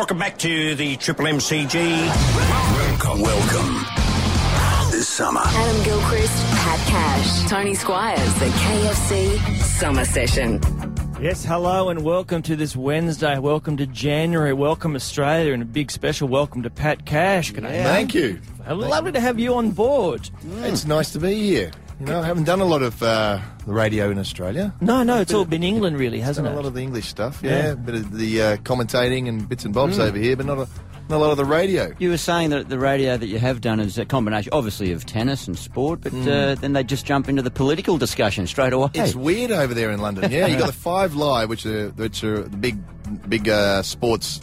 Welcome back to the Triple MCG. Welcome, welcome. This summer, Adam Gilchrist, Pat Cash, Tony Squires, the KFC Summer Session. Yes, hello and welcome to this Wednesday. Welcome to January. Welcome Australia and a big special welcome to Pat Cash. Good day. Thank you. Lovely to have you on board. It's nice to be here. You know, I haven't done a lot of uh, the radio in Australia. No, no, it's all been England really, hasn't Done a lot of the English stuff, yeah. Yeah. A bit of the uh, commentating and bits and bobs over here, but not a, not a lot of the radio. You were saying that the radio that you have done is a combination, obviously, of tennis and sport, but uh, then they just jump into the political discussion straight away. It's weird over there in London. Yeah, you got the Five Live, which are which are the big big uh, sports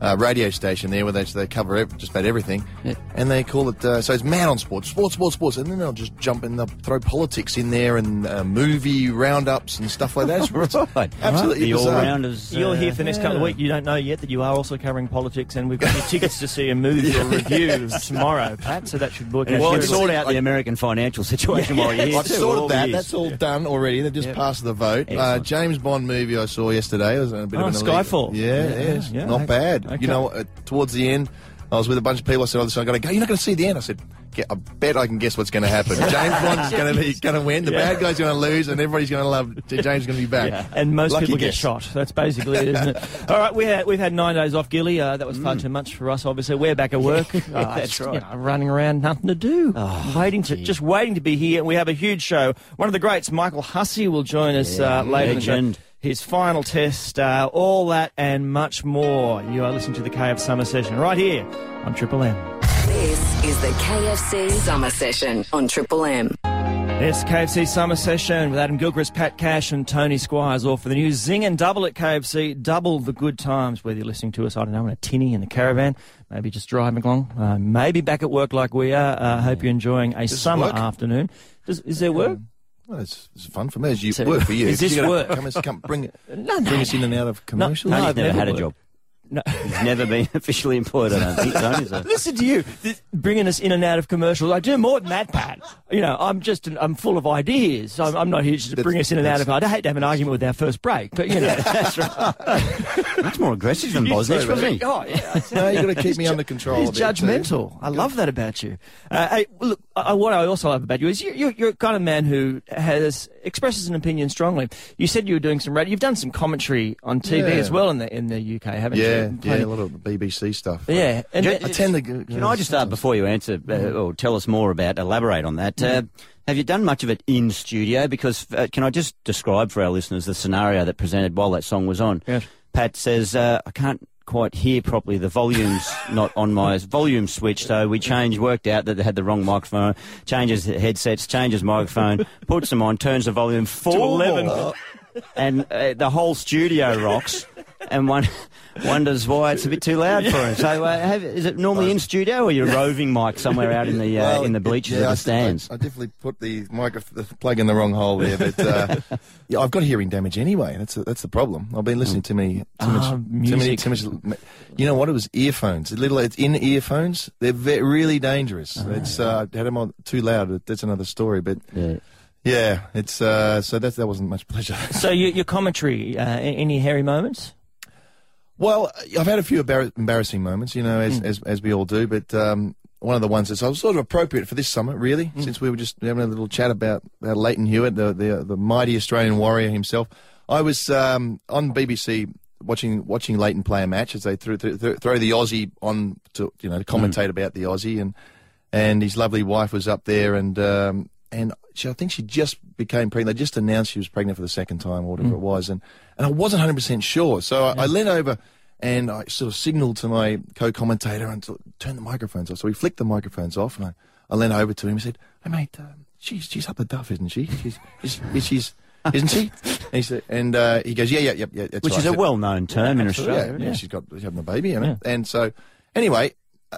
uh, radio station there, where they, they cover ev- just about everything, Yeah. and they call it uh, so it's man on sports, sports, sports, sports, and then they'll just jump in, they'll throw politics in there and uh, movie roundups and stuff like that. It's, it's Right. absolutely the bizarre. all-rounders. You're here for the next couple of weeks. You don't know yet that you are also covering politics, and we've got your tickets to see a movie or review tomorrow, Pat. So that should work out. Well, it's sort out the American financial situation while you're here. I've sorted all that. years. That's all done already. They've just Yep. passed the vote. Uh, James Bond movie I saw yesterday was a bit Oh, of an Skyfall. Yeah, Yeah, yeah, it's yeah, not bad. Okay. You know, uh, towards the end, I was with a bunch of people. I said, "Oh, this I got to go. You're not going to see the end." I said, "Get- "I bet I can guess what's going to happen. James Bond's going to be going to win. The Yeah. bad guy's going to lose, and everybody's going to love James. Is going to be back. Yeah, and most Lucky people get shot. That's basically it, isn't it? All right, we had, we've had nine days off, Gilly. Uh, that was far too much for us, obviously. We're back at work. Uh, that's right. you know, running around, nothing to do. waiting to, just waiting to be here. We have a huge show. One of the greats, Michael Hussey, will join us uh, later. in the legend. His final test, uh, all that and much more. You are listening to the KF Summer Session right here on Triple M. This is the KFC Summer Session on Triple M. Yes, KFC Summer Session with Adam Gilchrist, Pat Cash, and Tony Squires, all for the new Zinger double at KFC, double the good times, whether you're listening to us, I don't know, in a tinny in the caravan, maybe just driving along, uh, maybe back at work like we are. I uh, hope you're enjoying a it summer afternoon. Does, is there work? Well, it's, it's fun for me. As you work for you. Is this work? Come, us- come, bring No, no, bring us in and out of commercials. no, Tony's I've never, never had a job. No. He's never been officially employed, I don't think, Tony. So. Listen to you, th- bringing us in and out of commercials. I do more than that, Pat. You know, I'm just, I'm full of ideas. I'm, I'm not here just to bring us in and out of. I'd hate to have an argument with our first break, but you know, that's right. Much more aggressive than Bosnich, wasn't he? Oh, yeah. No, you got to keep me under control. He's a bit, too. judgmental. I love that about you. Uh, hey, look, uh, what I also love about you is you, you're, you're a kind of man who has expresses an opinion strongly. You said you were doing some radio. You've done some commentary on TV Yeah. as well in the in the UK, haven't Yeah, you? yeah, Plenty- a lot of BBC stuff. Yeah, and Ju- I tend to. Can I just start before you answer uh, or tell us more about, elaborate on that? Uh, have you done much of it in studio? Because uh, can I just describe for our listeners the scenario that presented while that song was on? Yes. Pat says, uh, I can't quite hear properly. The volume's not on my volume switch, so we changed, worked out that they had the wrong microphone, changes headsets, changes microphone, puts them on, turns the volume full 11. and uh, the whole studio rocks, and one wonders why it's a bit too loud for him. So, uh, have, is it normally in studio, or you're roving mic somewhere out in the uh, Well, in the bleachers yeah, of the thi- stands? I, I definitely put the micro the plug in the wrong hole there, but uh, yeah, I've got hearing damage anyway. That's a, that's the problem. I've been listening to me too Ah, much, too many, music. too much. You know what? It was earphones. Little, it's in earphones. They're ve- really dangerous. Ah. It's uh, had them on too loud. That's another story. But Yeah. yeah, it's uh, so that that wasn't much pleasure. So your, your commentary, uh, any hairy moments? Well, I've had a few embar- embarrassing moments, you know, as as, as we all do. But um, one of the ones that's sort of appropriate for this summer, really, since we were just having a little chat about uh, Lleyton Hewitt, the, the the mighty Australian warrior himself. I was um, on BBC watching watching Lleyton play a match as they threw, threw, throw, throw the Aussie on to you know to commentate about the Aussie and and his lovely wife was up there and um, and she, I think she just became pregnant. They just announced she was pregnant for the second time or whatever it was, and and I wasn't hundred percent sure. So I, I leaned over and I sort of signalled to my co-commentator and to turn the microphones off. So we flicked the microphones off, and I, I leaned over to him and said, "Hey mate, um, she's she's up the duff, isn't she? She's she's, she's isn't she?" And he said, and uh, he goes, "Yeah, yeah, yeah, yeah." Which right." is I a well-known term in Australia. Yeah, yeah, she's got she's having a baby, you know. And so, anyway,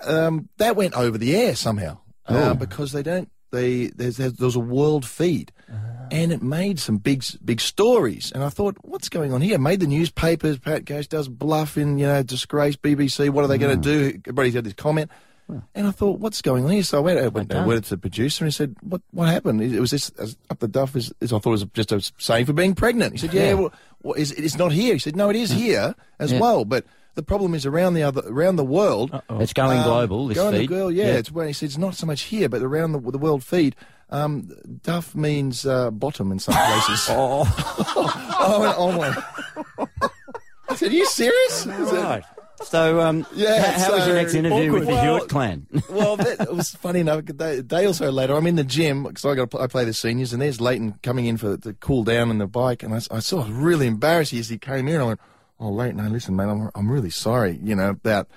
um, that went over the air somehow Oh. uh, because they don't. They there's there's, there was a world feed, Ah. and it made some big big stories. And I thought, what's going on here? Made the newspapers. Pat Ghost does bluff in you know disgrace BBC. What are they going to do? Everybody's had this comment. And I thought, what's going on here? So I went, I went don't. went to the producer and he said, what what happened? It was this up the duff. Is, I thought it was just a saying for being pregnant. He said, yeah, well, well it's, it's not here. He said, no, it is here as Yeah. well. But the problem is around the other around the world. It's going um, global. This going feed. The world, yeah, it's well, he said it's not so much here, but around the, the world feed. Um, duff means uh, bottom in some places. oh, I went, oh my! I said, "Are you serious?" Right. So, um, Yeah, how, how was your next interview with the awkward. Hewitt clan? well, that, it was funny enough. A day, or so later, I'm in the gym because I got I play the seniors, and there's Lleyton coming in for to cool down on the bike, and I saw really embarrassed as he came in. I went, "Oh, Lleyton, no, listen, man, I'm I'm really sorry, you know about."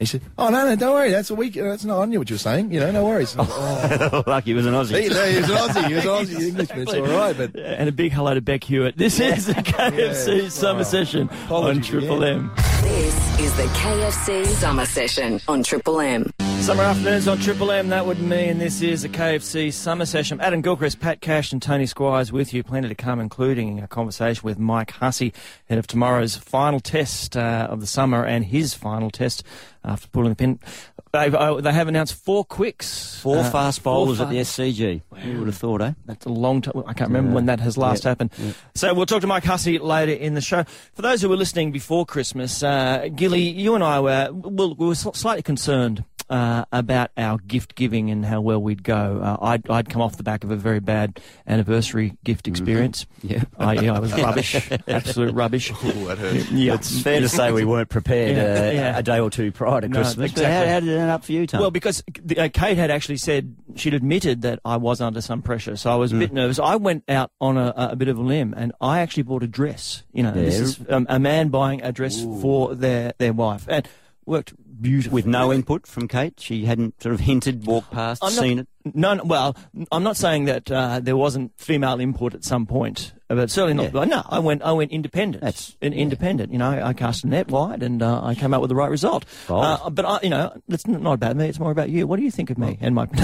He said, "Oh no, no, don't worry. That's a week. That's not. I knew what you were saying. You know, no worries." Oh, Lucky he was an Aussie. he, no, he was an Aussie. He was an Aussie Englishman. It's all right, but And a big hello to Beck Hewitt. This is the KFC Yeah. Summer Oh, Session on Triple again. M. This is the KFC Summer Session on Triple M. Summer afternoons on Triple M. That would mean this is a KFC Summer Session. Adam Gilchrist, Pat Cash, and Tony Squires with you. Plenty to come, including a conversation with Mike Hussey, head of tomorrow's final test uh, of the summer and his final test after pulling the pin. They've, uh, they have announced four quicks. Four Uh, fast four bowlers at the SCG. Who would have thought, eh? That's a long time. I can't remember when that has last happened. So we'll talk to Mike Hussey later in the show. For those who were listening before Christmas, uh, Gilly, you and I were, well, we were slightly concerned. Uh, about our gift giving and how well we'd go. Uh, I'd, I'd come off the back of a very bad anniversary gift experience. Yeah. I, yeah, I was rubbish, absolute rubbish. that hurt. Yeah, It's fair to say we weren't prepared Yeah, uh, yeah. a day or two prior to No, Christmas. Exactly. how, how did it end up for you, Tom? Well, because uh, Kate had actually said she'd admitted that I was under some pressure, so I was a Mm. bit nervous. I went out on a, a bit of a limb, and I actually bought a dress. You know, this is um, a man buying a dress for their their wife, and worked beautifully. with no input from Kate, she hadn't sort of hinted, walked past, I'm not- seen it. No, well, I'm not saying that uh, there wasn't female input at some point, but certainly not. Yeah. No, I went, I went independent. That's- In- independent. You know, I cast a net wide, and uh, I came out with the right result. Uh, but I, you know, it's not about me. It's more about you. What do you think of me and my?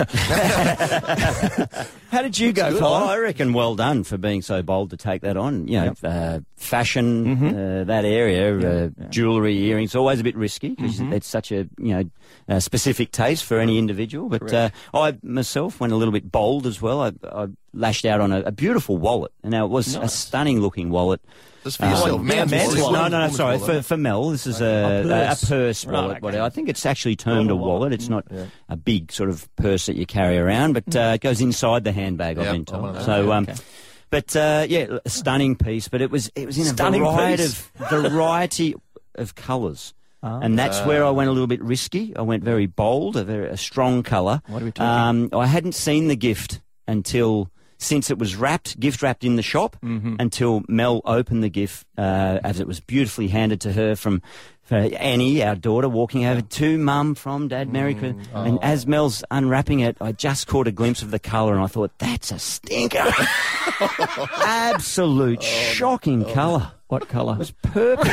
How did you go, Oh, Colin? I reckon well done for being so bold to take that on. You know, uh, fashion, Mm-hmm. uh, that area, uh, jewellery, earrings, always a bit risky because Mm-hmm. it's such a you know a specific taste for any individual. But uh, I myself went a little bit bold as well. I, I lashed out on a, a beautiful wallet, and now it was a stunning looking wallet. Just for yourself, yeah, man's man's wallet. wallet. No, no, no, sorry. For, for Mel, this is a, A purse. a purse Right, wallet. okay. I think it's actually termed a Wallet. It's not a big sort of purse that you carry around, but uh, it goes inside the handbag. I've been told. So, um, Okay. but uh, yeah, a stunning piece. But it was it was in a Stunning variety piece. of variety of colours. Ah. And that's where I went a little bit risky. I went very bold, a very a strong colour. What are we talking? Um, I hadn't seen the gift until since it was wrapped, gift wrapped in the shop, Mm-hmm. until Mel opened the gift uh, as it was beautifully handed to her from Annie, our daughter, walking over to Mum from Dad. Merry Christmas. And as Mel's unwrapping it, I just caught a glimpse of the colour, and I thought, "That's a stinker! Absolute shocking colour. What colour? It was purple."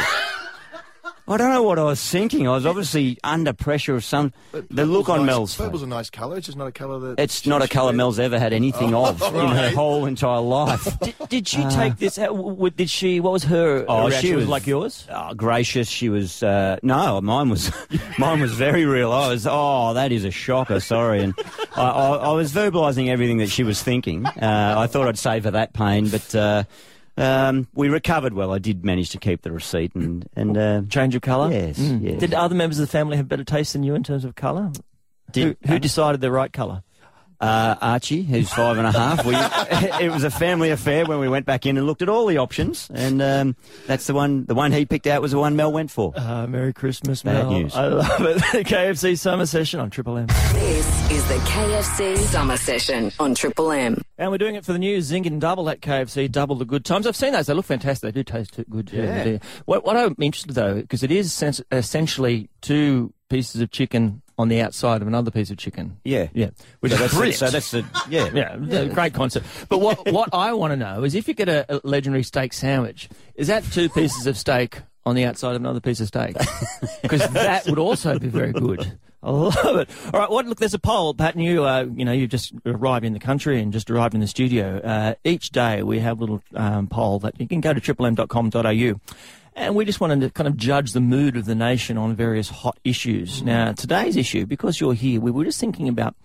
I don't know what I was thinking. I was obviously under pressure of some. The look on Nice. Mel's face. Purple's a nice colour. It's just not a colour that. It's not a colour Mel's ever had anything Oh, of in her whole entire life. Did, did she take this? How, w- did she? What was her Oh, reaction? she Was was- like yours. Oh, gracious, she was. Uh, no, mine was. mine was very real. I was. Oh, that is a shocker. Sorry, and I, I, I was verbalising everything that she was thinking. Uh, I thought I'd save her that pain, but uh, um, we recovered well. I did manage to keep the receipt and and. Uh, Change of colour. Yes, Mm. yes. Did other members of the family have better taste than you in terms of colour? Did- who, who decided the right colour? Uh, Archie, who's five and a half. We, it was a family affair when we went back in and looked at all the options, and um, that's the one. The one he picked out was the one Mel went for. Uh, Merry Christmas, Bad Mel. news. I love it. The KFC Summer Session on Triple M. This is the KFC Summer Session on Triple M. And we're doing it for the new Zinger Double at KFC, double the good times. I've seen those. They look fantastic. They do taste too good. too. Yeah. What, what I'm interested though, because it is sens- essentially two pieces of chicken on the outside of another piece of chicken. Yeah, Yeah. Which So is that's brilliant. so that's the yeah Yeah, the great concept. But what what I want to know is if you get a, a legendary steak sandwich, is that two pieces of steak on the outside of another piece of steak? Because that would also be very good. I love it. All right, what? Look, there's a poll, Pat. And you, uh, you know, you've just arrived in the country and just arrived in the studio. Uh, each day we have a little um, poll that you can go to triplem.com.au. And we just wanted to kind of judge the mood of the nation on various hot issues. Now, today's issue, because you're here, we were just thinking about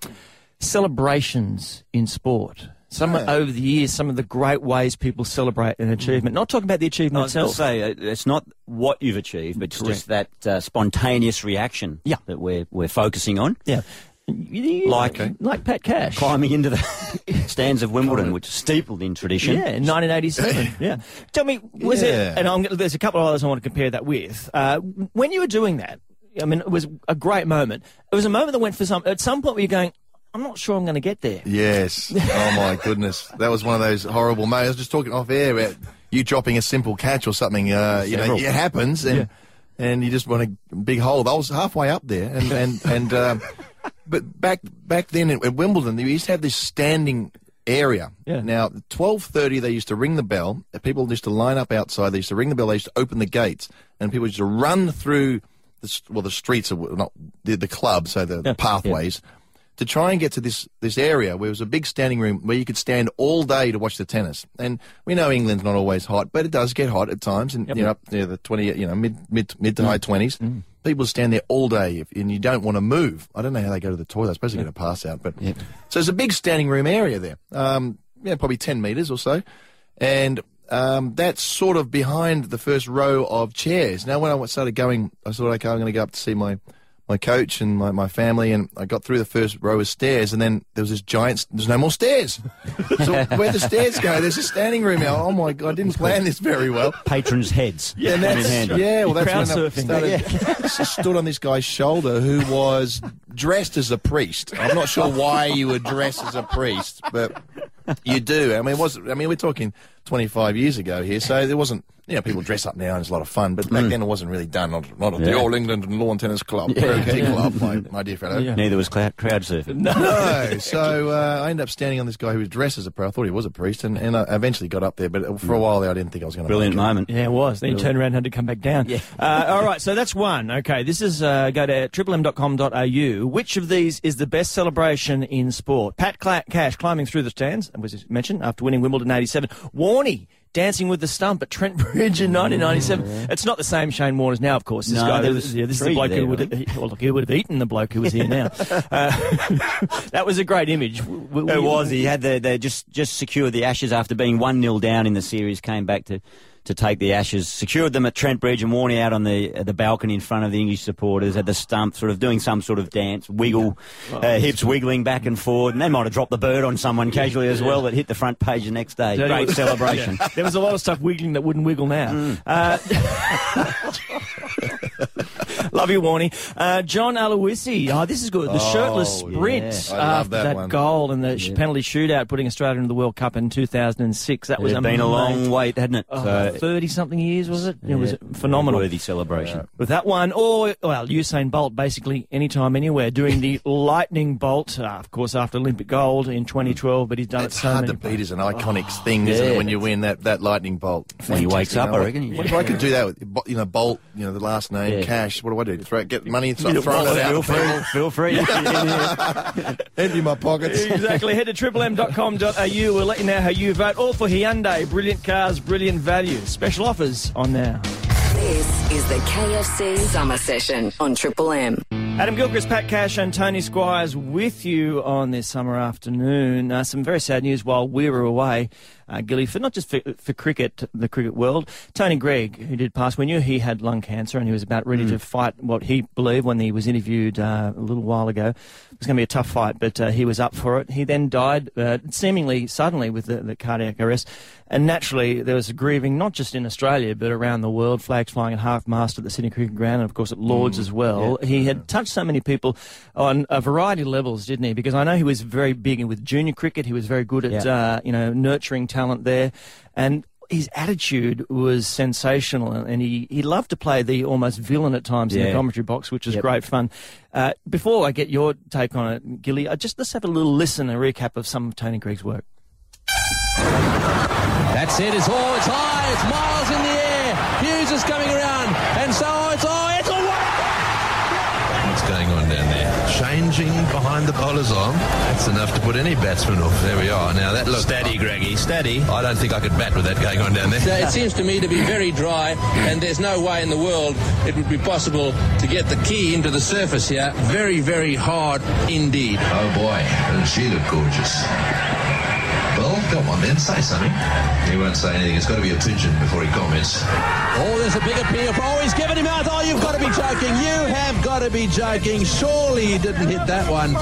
celebrations in sport. some Yeah. over the years, some of the great ways people celebrate an achievement. Not talking about the I achievement was going to itself. say uh, it's not what you've achieved, but it's just that uh, spontaneous reaction Yeah. that we're we're focusing on. Yeah. Like- Okay. like Pat Cash. Climbing into the stands of Wimbledon, which is steepled in tradition. Yeah, in 1987. yeah. Tell me, was Yeah. it, and I'm, there's a couple of others I want to compare that with. Uh, when you were doing that, I mean, it was a great moment. It was a moment that went for some, at some point where you're going, I'm not sure I'm going to get there. Yes. Oh my goodness, that was one of those horrible moments. I was just talking off air about you dropping a simple catch or something. Uh, you know, it happens, and and you just want a big hole. I was halfway up there, and and and. Um, but back back then at, Wimbledon, they used to have this standing area. Yeah. Now, twelve thirty, they used to ring the bell. People used to line up outside. They used to ring the bell. They used to open the gates, and people used to run through the well, the streets of not the, the club, so the, the pathways. To try and get to this, this area where it was a big standing room where you could stand all day to watch the tennis. And we know England's not always hot, but it does get hot at times. And you know, up near the twenty, you know, mid mid mid to mm. high twenties, mm. People stand there all day, if, and you don't want to move. I don't know how they go to the toilet. I suppose they're going to pass out. But so it's a big standing room area there. Um, yeah, probably ten meters or so, and um, that's sort of behind the first row of chairs. Now, when I started going, I thought, okay, I'm going to go up to see my my coach and my, my family, and I got through the first row of stairs, and then there was this giant. There's no more stairs. so where the stairs go? There's a standing room now. Oh my god! I didn't plan this very well. Patrons' heads. Yeah, and that's, handy. yeah. Well, that's Crowd when I started, stood on this guy's shoulder who was dressed as a priest. I'm not sure why you would dress as a priest, but you do. I mean, it was I mean, we're talking 25 years ago here, so there wasn't. You know, people dress up now and it's a lot of fun, but back then it wasn't really done. Not, not at the Yeah. All England and Lawn Tennis Club, Croquet Club, my, my dear fellow. Neither was cloud, crowd surfing. No, so uh, I ended up standing on this guy who was dressed as a priest. I thought he was a priest, and, and I eventually got up there. But for a while there, I didn't think I was going to. Brilliant moment. Yeah, it was. Then you turned around and had to come back down. Yeah. Uh, all right, so that's one. Okay, this is uh, go to triplem.com.au. Which of these is the best celebration in sport? Pat Cla- Cash climbing through the stands, as was mentioned, after winning Wimbledon 87. Warney dancing with the stump at Trent Bridge in 1997. It's not the same Shane Warner's now, of course. This No, guy, was yeah, this is the bloke there, who would, right? well, look, he would have eaten the bloke who was here now. Uh, that was a great image. It was. He had the, they just just secured the Ashes after being one 0 down in the series. Came back to, to take the Ashes. Secured them at Trent Bridge and Warney out on the the balcony in front of the English supporters at the stump, sort of doing some sort of dance, wiggle, uh, hips wiggling back and forward. And they might have dropped the bird on someone casually as well that hit the front page the next day. Tell Great what- celebration. There was a lot of stuff wiggling that wouldn't wiggle now. Mm. Uh, love you, Warney. Uh, John Aloisi. Oh, this is good. The shirtless sprint yeah. After that that goal and the sh penalty shootout, putting Australia into the World Cup in 2006. That was It's been a long wait, hadn't it? Oh, 30 something years, was it? It was phenomenal. Worthy celebration. With that one, or, well, Usain Bolt, basically anytime, anywhere, doing the lightning bolt, uh, of course, after Olympic gold in 2012, but he's done It's it so hard many to beat as an iconic thing, isn't it, when you win that, that lightning bolt? When he wakes up, You know, I reckon. What if I could do that with, you know, Bolt, you know, the last name, Yeah. cash, what do I do? Throw, get money, start throwing it Feel out. free. Feel free. Empty my pockets. exactly. Head to triplem.com.au. We'll let you know how you vote. All for Hyundai. Brilliant cars, brilliant value. Special offers on now. This is the KFC Summer Session on Triple M. Adam Gilchrist, Pat Cash, and Tony Squires with you on this summer afternoon. Uh, some very sad news while we were away, uh, Gilly, for not just for, for cricket, the cricket world. Tony Greig, who did pass, we knew he had lung cancer and he was about ready to fight what he believed when he was interviewed uh, a little while ago. It was going to be a tough fight, but uh, he was up for it. He then died uh, seemingly suddenly with the, the cardiac arrest. And naturally, there was a grieving, not just in Australia, but around the world. Flags flying at half mast at the Sydney Cricket Ground, and of course at Lords as well. he had touched so many people on a variety of levels, didn't he? Because I know he was very big with junior cricket. He was very good at, Yeah. uh, you know, nurturing talent there. And his attitude was sensational, and- and he, he loved to play the almost villain at times in the commentary box, which was Yep. great fun. Uh, before I get your take on it, Gilly, I just let's have a little listen, a recap of some of Tony Greig's work. That's it. It's all. It's high. It's miles in the Changing behind the bowler's arm. That's enough to put any batsman off. There we are. Now that looks steady, Greigy, steady. I don't think I could bat with that going on down there. It seems to me to be very dry, and there's no way in the world it would be possible to get the key into the surface here. Very, very hard indeed. Oh boy, doesn't she look gorgeous? Well, come on then, say something. He won't say anything. It's got to be a pigeon before he comments. Oh, there's a big appeal for. Oh, he's giving him out. Oh, you've got to be joking. You have got to be joking. Surely he didn't hit that one.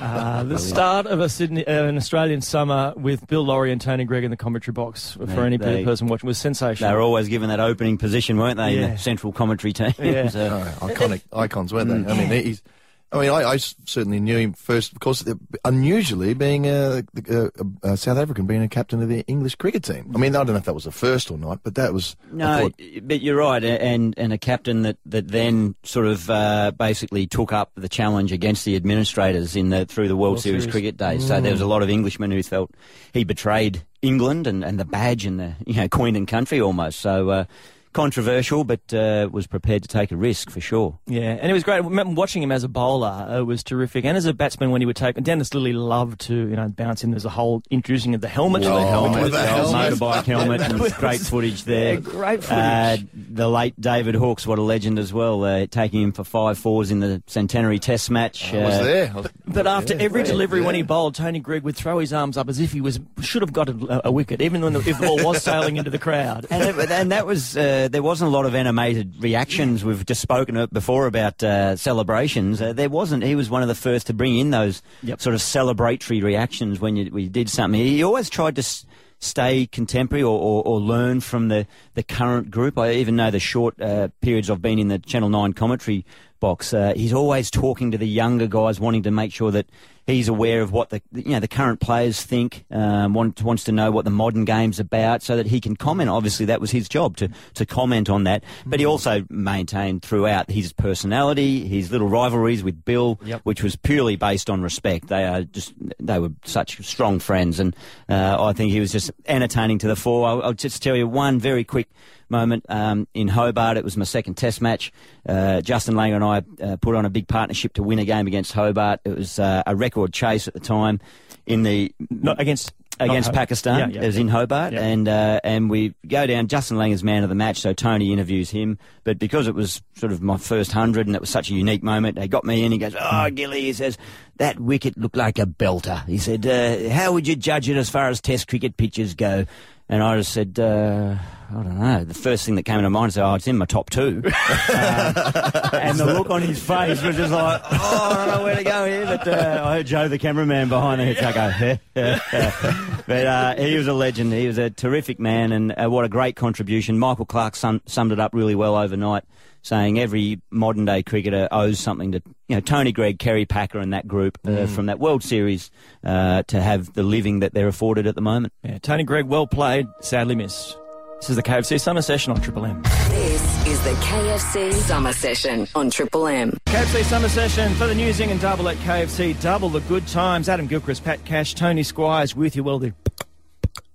Uh, the start of a Sydney, uh, an Australian summer with Bill Lawry and Tony Greig in the commentary box for They- any they- person watching was sensational. They were always given that opening position, weren't they, in the central commentary team? Yeah. So- Oh, iconic icons, weren't they? I mean, he's. I mean, I certainly knew him first, of course, unusually being a, a, a, South African, being a captain of the English cricket team. I mean, I don't know if that was the first or not, but that was. No, thought- but you're right, and and a captain that, that then sort of uh, basically took up the challenge against the administrators in the through the World, World Series, Series. cricket days. So there was a lot of Englishmen who felt he betrayed England and, and the badge and the you know Queen and country almost. So uh, controversial, but uh, was prepared to take a risk for sure. Yeah, and it was great. I remember watching him as a bowler uh, was terrific, and as a batsman when he would take. Dennis Lillee loved to you know bounce in. There's a whole introducing of the helmet. Oh, the helmet, with the the helmet. motorbike helmet, and was- great footage there. Yeah, great footage. Uh, the late David Hookes, what a legend as well, uh, taking him for five fours in the centenary Test match. I was Uh, there. I was- But after yeah, every yeah, delivery, when he bowled, Tony Greig would throw his arms up as if he was should have got a, a wicket, even when the, if the ball was sailing into the crowd. And, it- and that was uh, there wasn't a lot of animated reactions. We've just spoken before about uh, celebrations. Uh, there wasn't. He was one of the first to bring in those Yep. sort of celebratory reactions when you, when you did something. He always tried to. S- Stay contemporary or, or, or learn from the, the current group. I even know the short uh, periods I've been in the Channel 9 commentary box. Uh, he's always talking to the younger guys, wanting to make sure that he's aware of what the you know the current players think. Um, want, wants to know what the modern game's about, so that he can comment. Obviously, that was his job to to comment on that. But he also maintained throughout his personality, his little rivalries with Bill, Yep. which was purely based on respect. They are just they were such strong friends, and uh, I think he was just entertaining to the fore. I'll, I'll just tell you one very quick moment um, in Hobart. It was my second Test match. Uh, Justin Langer and I uh, put on a big partnership to win a game against Hobart. It was uh, a record chase at the time in the Not against against Pakistan. Yeah, yeah. It was in Hobart, Yeah. and uh, and we go down. Justin Langer's man of the match, so Tony interviews him. But because it was sort of my first hundred, and it was such a unique moment, they got me in. He goes, "Oh, Gilly," he says, "that wicket looked like a belter." He said, uh, "How would you judge it as far as Test cricket pitches go?" And I just said, uh, I don't know. The first thing that came to mind is, oh, it's in my top two. Uh, and the look on his face was just like, oh, I don't know where to go here. But uh, I heard Joe, the cameraman behind the go, but uh, he was a legend. He was a terrific man, and uh, what a great contribution. Michael Clarke sum- summed it up really well overnight, saying every modern day cricketer owes something to you know Tony Greig, Kerry Packer, and that group uh, from that World Series uh, to have the living that they're afforded at the moment. Yeah, Tony Greig, well played, sadly missed. This is the KFC Summer Session on Triple M. This is the KFC Summer Session on Triple M. KFC Summer Session for the New Zinger Double at KFC. Double the good times. Adam Gilchrist, Pat Cash, Tony Squires with you. Well, the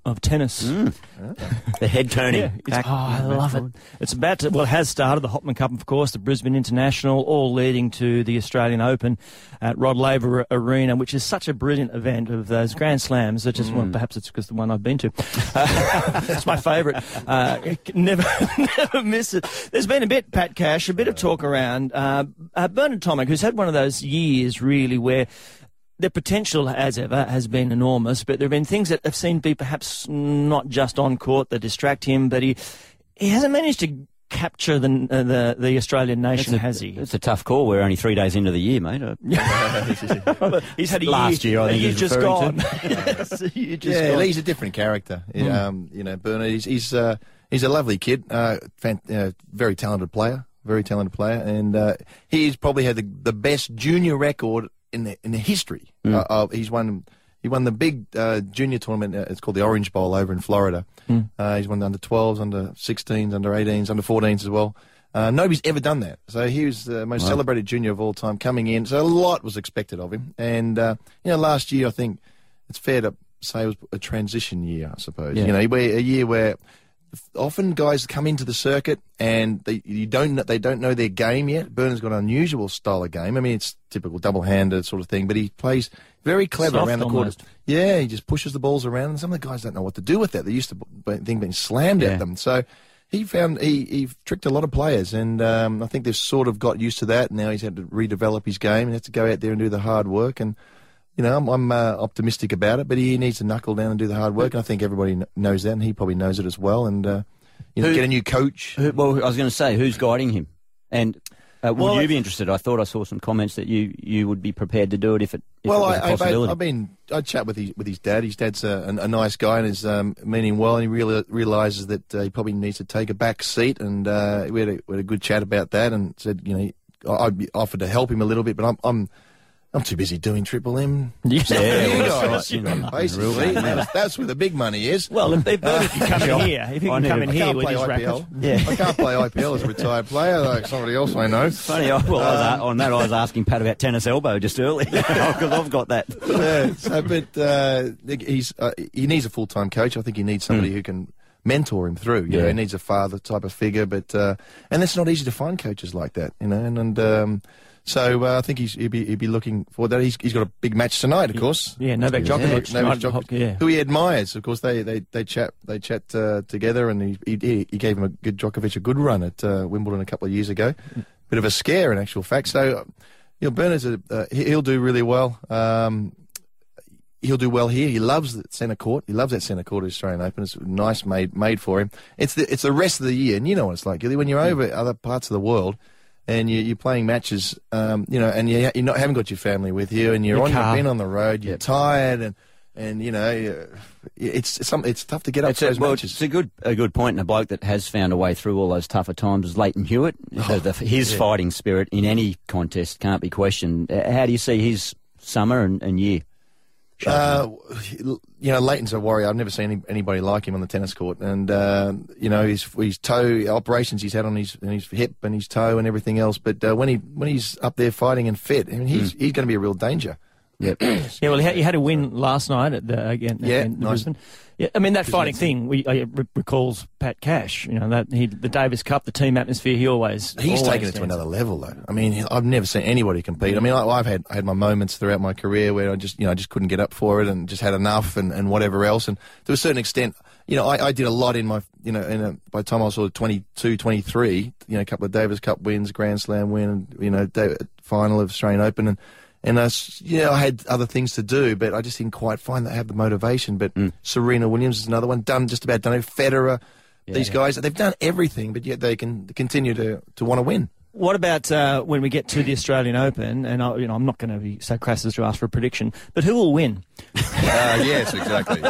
of tennis. The head turning. Yeah, it's- back- oh, I love it. It's about to, well, it has started the Hopman Cup, of course, the Brisbane International, all leading to the Australian Open at Rod Laver Arena, which is such a brilliant event of those Grand Slams. That just, well, perhaps it's because the one I've been to. Uh, it's my favourite. Uh, never, never miss it. There's been a bit, Pat Cash, a bit of talk around uh, uh, Bernard Tomic, who's had one of those years really where the potential, as ever, has been enormous, but there have been things that have seemed to be perhaps not just on court that distract him, but he he hasn't managed to capture the uh, the, the Australian nation, has he? It's a tough call. We're only three days into the year, mate. Uh, He's had a Last year, I think year he's just gone. to. yes, a just yeah, gone. he's a different character. Um, you know, Bernard. He's he's, uh, he's a lovely kid. Uh, fan, uh, very talented player. Very talented player, and uh, he's probably had the, the best junior record in the in the history. Uh, of, he's won. He won the big uh, junior tournament. Uh, it's called the Orange Bowl over in Florida. Uh, he's won the under 12s, under 16s, under 18s, under 14s as well. Uh, nobody's ever done that. So he was the most celebrated junior of all time coming in. So a lot was expected of him. And, uh, you know, last year, I think it's fair to say it was a transition year, I suppose. Yeah. You know, a year where often guys come into the circuit and they you don't they don't know their game yet. Bernard's got an unusual style of game. I mean, it's typical double-handed sort of thing, but he plays very clever Soft around the court. Yeah, he just pushes the balls around, and some of the guys don't know what to do with that. They used to think being slammed Yeah. at them. So he found he, he tricked a lot of players, and um, I think they've sort of got used to that. Now he's had to redevelop his game and has to go out there and do the hard work. And you know, I'm, I'm uh, optimistic about it, but he needs to knuckle down and do the hard work. And I think everybody kn- knows that, and he probably knows it as well. And uh, you know, Who- get a new coach. Who, well, I was going to say, who's guiding him? And uh, would Well, you be interested? I thought I saw some comments that you, you would be prepared to do it if it, if well, it was I, a I've, possibility. I've been I chat with his with his dad. His dad's a, a, a nice guy and is um, meaning well, and he really realizes that uh, he probably needs to take a back seat. And uh, we, had a, we had a good chat about that, and said you know I- I'd be offered to help him a little bit, but I'm I'm I'm too busy doing Triple M. Yeah, You well, guys, that's right, you know, basically, that's, that's where the big money is. Well, if, if, if you come in here, if you I can come in I here can't with play his. IPL. Yeah. I can't play IPL as a retired player like somebody else I know. Funny, I, well, I was, on that I was asking Pat about tennis elbow just earlier because I've got that. yeah, so, but uh, he's uh, he needs a full time coach. I think he needs somebody who can mentor him through. You know, Yeah. he needs a father type of figure. But uh, and it's not easy to find coaches like that. You know, and and um, so uh, I think he's, he'd be he'd be looking for that. He's, he's got a big match tonight, of course. Yeah, Novak Yeah, Djokovic. Novak Right, Djokovic, yeah. who he admires. Of course, they they, they chat they chat uh, together, and he, he he gave him a good Djokovic a good run at uh, Wimbledon a couple of years ago. Bit of a scare, in actual fact. So, uh, you know, Bernard's a, uh, he- he'll do really well. Um, he'll do well here. He loves the centre court. He loves that centre court at Australian Open. It's nice made made for him. It's the it's the rest of the year, and you know what it's like Gilly, when you're over other parts of the world. And you, you're playing matches, um, you know, and you, you not, haven't got your family with you, and you're Your on, car. you've been on the road, you're tired, and and you know, it's it's, some, it's tough to get up It's for a, those well, matches. it's a good a good point, and a bloke that has found a way through all those tougher times is Lleyton Hewitt. Oh, The- the- his fighting spirit in any contest can't be questioned. Uh, How do you see his summer and, and year? Uh, you know, Lleyton's a warrior. I've never seen any, anybody like him on the tennis court. And uh, you know, his his toe operations he's had on his his hip and his toe and everything else. But uh, when he when he's up there fighting and fit, I mean, he's he's going to be a real danger. Yep. Yeah, well, he had, a win last night at the again Yeah, in nice. Brisbane. Yeah, I mean that fighting thing. We uh, recalls Pat Cash. You know that he the Davis Cup, the team atmosphere. He always He's always taken it to another level, though. I mean, I've never seen anybody compete. I mean, I, I've had I had my moments throughout my career where I just you know I just couldn't get up for it and just had enough and, and whatever else. And to a certain extent, you know, I, I did a lot in my you know in a, by the time I was sort of 22, 23, you know, a couple of Davis Cup wins, Grand Slam win, you know, final of Australian Open and. And I, s- yeah, I had other things to do, but I just didn't quite find that I had the motivation. But mm. Serena Williams is another one, done just about done it. Federer, these guys, they've done everything, but yet they can continue to, to want to win. What about uh, when we get to the Australian Open? And I, you know, I'm not going to be so crass as to ask for a prediction, but who will win? Uh, yes, exactly.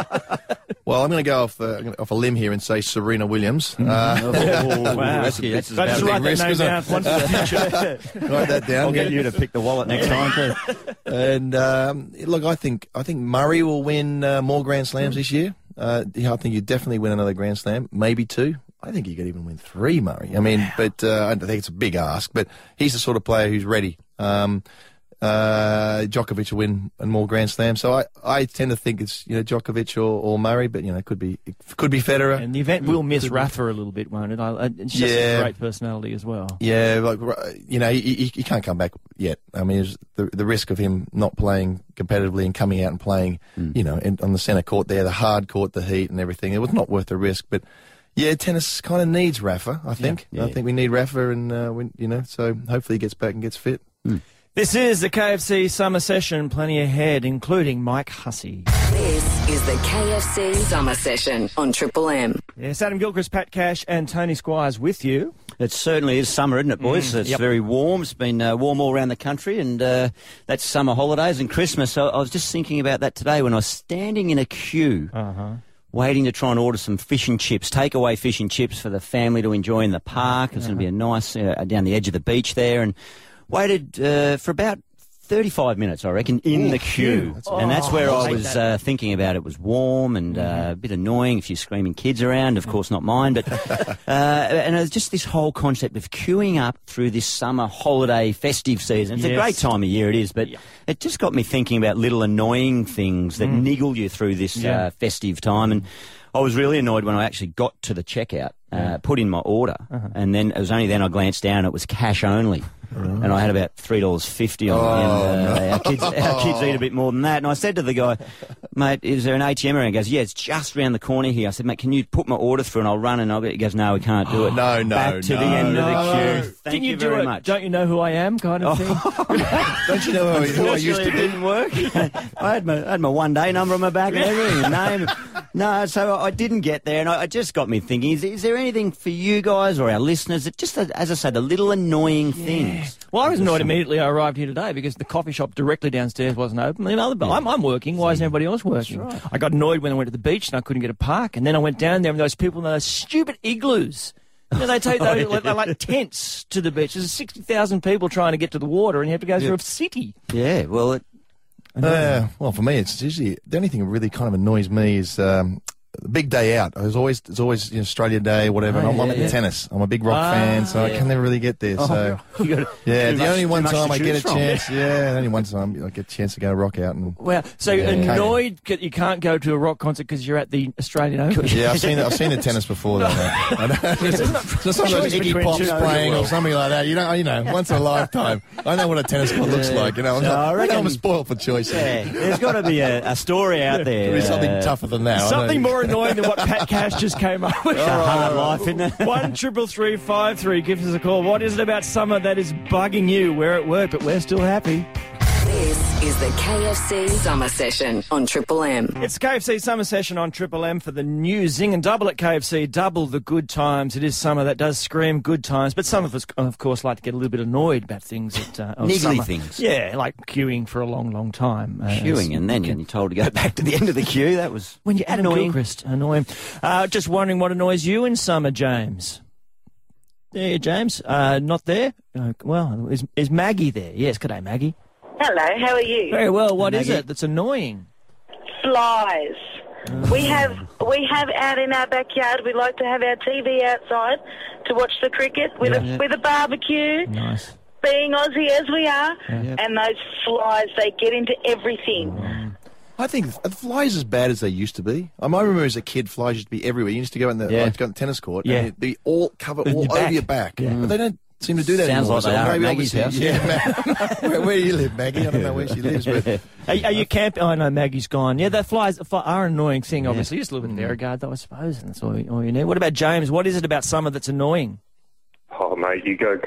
well, I'm going to go off, uh, off a limb here and say Serena Williams. Uh, Oh, Wow. that's, that's But about just a big write that name down. One for the future. write that down. I'll get you to pick the wallet next time too. And um, look, I think I think Murray will win uh, more Grand Slams this year. Uh, yeah, I think you definitely win another Grand Slam, maybe two. I think he could even win three, Murray. I mean, but uh, I think it's a big ask. But he's the sort of player who's ready. Um, uh, Djokovic will win and more Grand Slams. So I, I tend to think it's you know Djokovic or, or Murray, but you know it could be it could be Federer. and the event will miss Rafa a little bit, won't it? I, I, she's just Yeah. a great personality as well. Yeah, like you know, he, he, he can't come back yet. I mean, the the risk of him not playing competitively and coming out and playing, you know, in, on the centre court there, the hard court, the heat and everything. It was not worth the risk. But yeah, tennis kind of needs Rafa. I think. Yeah. I think we need Rafa, and uh, we, you know, so hopefully he gets back and gets fit. This is the KFC summer session, plenty ahead, including Mike Hussey. This is the KFC Summer Session on Triple M. Yes, Adam Gilchrist, Pat Cash, and Tony Squires with you. It certainly is summer, isn't it, boys? it's yep. very warm. It's been uh, warm all around the country, and uh, that's summer holidays and Christmas. So I was just thinking about that today when I was standing in a queue. Waiting to try and order some fish and chips, takeaway fish and chips for the family to enjoy in the park. It's going to be a nice uh, down the edge of the beach there, and waited uh, for about 35 minutes, I reckon, in the queue. and that's where I was uh, thinking about it was warm and uh, a bit annoying, a few screaming kids around, of course not mine, but uh, and it was just this whole concept of queuing up through this summer holiday festive season. It's a Yes. great time of year, it is, but it just got me thinking about little annoying things that niggle you through this uh, festive time. And I was really annoyed when I actually got to the checkout, uh, put in my order, and then it was only then I glanced down. It was cash only, and I had about three dollars fifty on. it. and, uh, our kids, our kids eat a bit more than that. And I said to the guy, mate, is there an ATM around? He goes, yeah, it's just round the corner here. I said, mate, can you put my order through and I'll run and I'll get. He goes, no, we can't do it. No, no, Back to the no, end of the queue. Thank Didn't you, you do very it? much. Don't you know who I am? Kind of thing. Don't you know who, who I used to it be? didn't work. I had my, I had my one day number on my back and everything, name. No, so I didn't get there, and I, it just got me thinking: is, is there anything for you guys or our listeners that just, as I said, the little annoying things? Well, I was annoyed immediately I arrived here today because the coffee shop directly downstairs wasn't open. You know, I'm, I'm working. Why isn't everybody else working? I got annoyed when I went to the beach and I couldn't get a park. And then I went down there and those people in those stupid igloos. You know, they take those like, they're like tents to the beach. There's 60,000 people trying to get to the water and you have to go through a city. Yeah, well, it, Uh, well, for me, it's usually the only thing that really kind of annoys me is um, big day out. It's always it's always you know, Australia Day, whatever. and I'm, I'm yeah, at yeah. the tennis. I'm a big rock Ah, fan, so I can never really get there. So You gotta- yeah, the much- only one time I get a from. chance. Yeah, the only one time I get a chance to go rock out and. Well, so Yeah. annoyed that you can't go to a rock concert because you're at the Australian Open. Yeah, I've seen I've seen the tennis before. Though, mate. I don't- Just some of those Iggy Pop's playing or something like that. You know, you know, once in a lifetime. I know what a tennis court looks like. You know, I'm, So I I reckon- am spoiled for choice. yeah, there's got to be a, a story out there. Something uh, tougher than that. Something more annoying than what Pat Cash just came up with. a hard life, isn't it? One triple three five three. Give us a call. What is it about summer that is bugging you? We're at work, but we're still happy. This is the KFC Summer Session on Triple M. It's KFC Summer Session on Triple M for the new Zinger Double at KFC. Double the good times. It is summer that does scream good times, but some of us, of course, like to get a little bit annoyed about things that uh, of Niggly summer. things. Yeah, like queuing for a long, long time. Uh, Queuing, and then you're told to go back to the end of the queue. That was when you're Adam annoying. Gilchrist, annoying. Uh, just wondering what annoys you in summer, James. There, James. Uh, not there. Uh, well, is, is Maggie there? Yes. Good day, Maggie. Hello, how are you? Very well. What is it that's annoying? Flies. We oh. have we have out in our backyard. We like to have our TV outside to watch the cricket with Yeah. a with a barbecue. Nice. Being Aussie as we are, and those flies they get into everything. I think are flies as bad as they used to be. I might remember as a kid, flies used to be everywhere. You used to go in the Yeah. like, go on the tennis court, Yeah. and it'd be all cover all your over back. your back. But they don't seem to do that Sounds anymore. like they are Maggie's house. Yeah, Ma- where, where do you live, Maggie? I don't know where she lives, but Are, are you camping? Oh no, Maggie's gone. Yeah, the flies are an annoying thing. Obviously, just a little bit of regard, though. I suppose, and that's all, you- all you need. What about James? What is it about summer that's annoying? Oh, mate, you go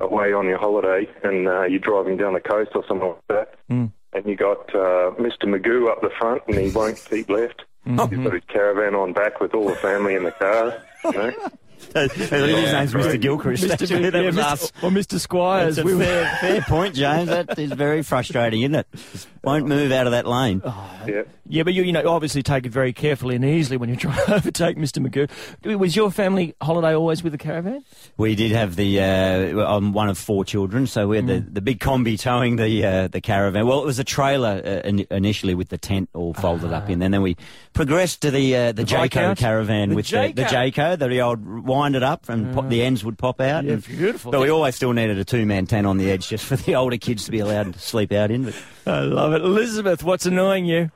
away on your holiday and uh, you're driving down the coast or something like that, Mm. and you got uh, Mr. Magoo up the front and he won't keep left. Mm-hmm. He's got his caravan on back with all the family in the car. You know? His name's Mr. Gilchrist. Actually, that was Mr. us. or Mr. Squires. That's a We were- fair, fair point, James. That is very frustrating, isn't it? Just won't move out of that lane. Yeah. Yeah, but you, you know, obviously take it very carefully and easily when you try to overtake Mr. Magoo. Was your family holiday always with a caravan? We did have the. Uh, I'm one of four children, so we had the, the big Kombi towing the uh, the caravan. Well, it was a trailer uh, in, initially with the tent all folded up in. And then we progressed to the uh, the, bike Jayco caravan The with the, the Jayco? Jayco, the old wind it up and pop, the ends would pop out. Yeah, and- beautiful. But we always still needed a two man tent on the edge just for the older kids to be allowed to sleep out in. But I love it. Elizabeth, what's annoying you?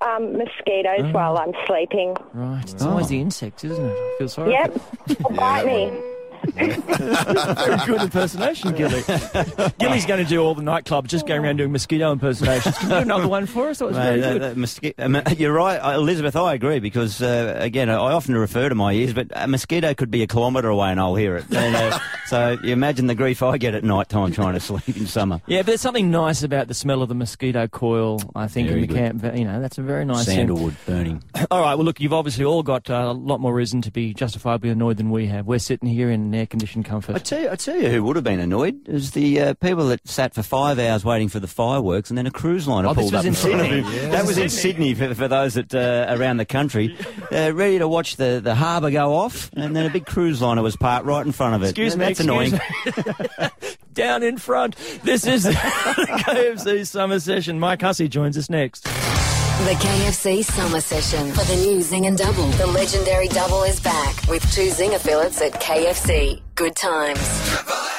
Um, mosquitoes while I'm sleeping. Right, it's always the insects, isn't it? I feel sorry. Yep, bite me. Very good impersonation, Gilly. Gilly's going to do all the nightclubs, just going around doing mosquito impersonations. Can you do another one for us? That was very Mate, that- good. that mosqui- I you're right, uh, Elizabeth. I agree because uh, again, I often refer to my ears, but a mosquito could be a kilometre away and I'll hear it. And, uh, so you imagine the grief I get at night time trying to sleep in summer. Yeah, but there's something nice about the smell of the mosquito coil, I think, Very in the good. camp. You know, that's a very nice thing. Sandalwood burning. All right, well, look, you've obviously all got uh, a lot more reason to be justifiably annoyed than we have. We're sitting here in air-conditioned comfort. I tell you, I tell you, who would have been annoyed is the uh, people that sat for five hours waiting for the fireworks, and then a cruise liner Oh, pulled up in front of Sydney. Yeah. That was in Sydney for, for those that uh, around the country, uh, ready to watch the, the harbour go off, and then a big cruise liner was parked right in front of it. Excuse me, That's annoying. Down in front. This is the KFC summer session. Mike Hussey joins us next. The KFC Summer Session for the new Zinger Double. The legendary double is back with two Zinger fillets at KFC. Good times.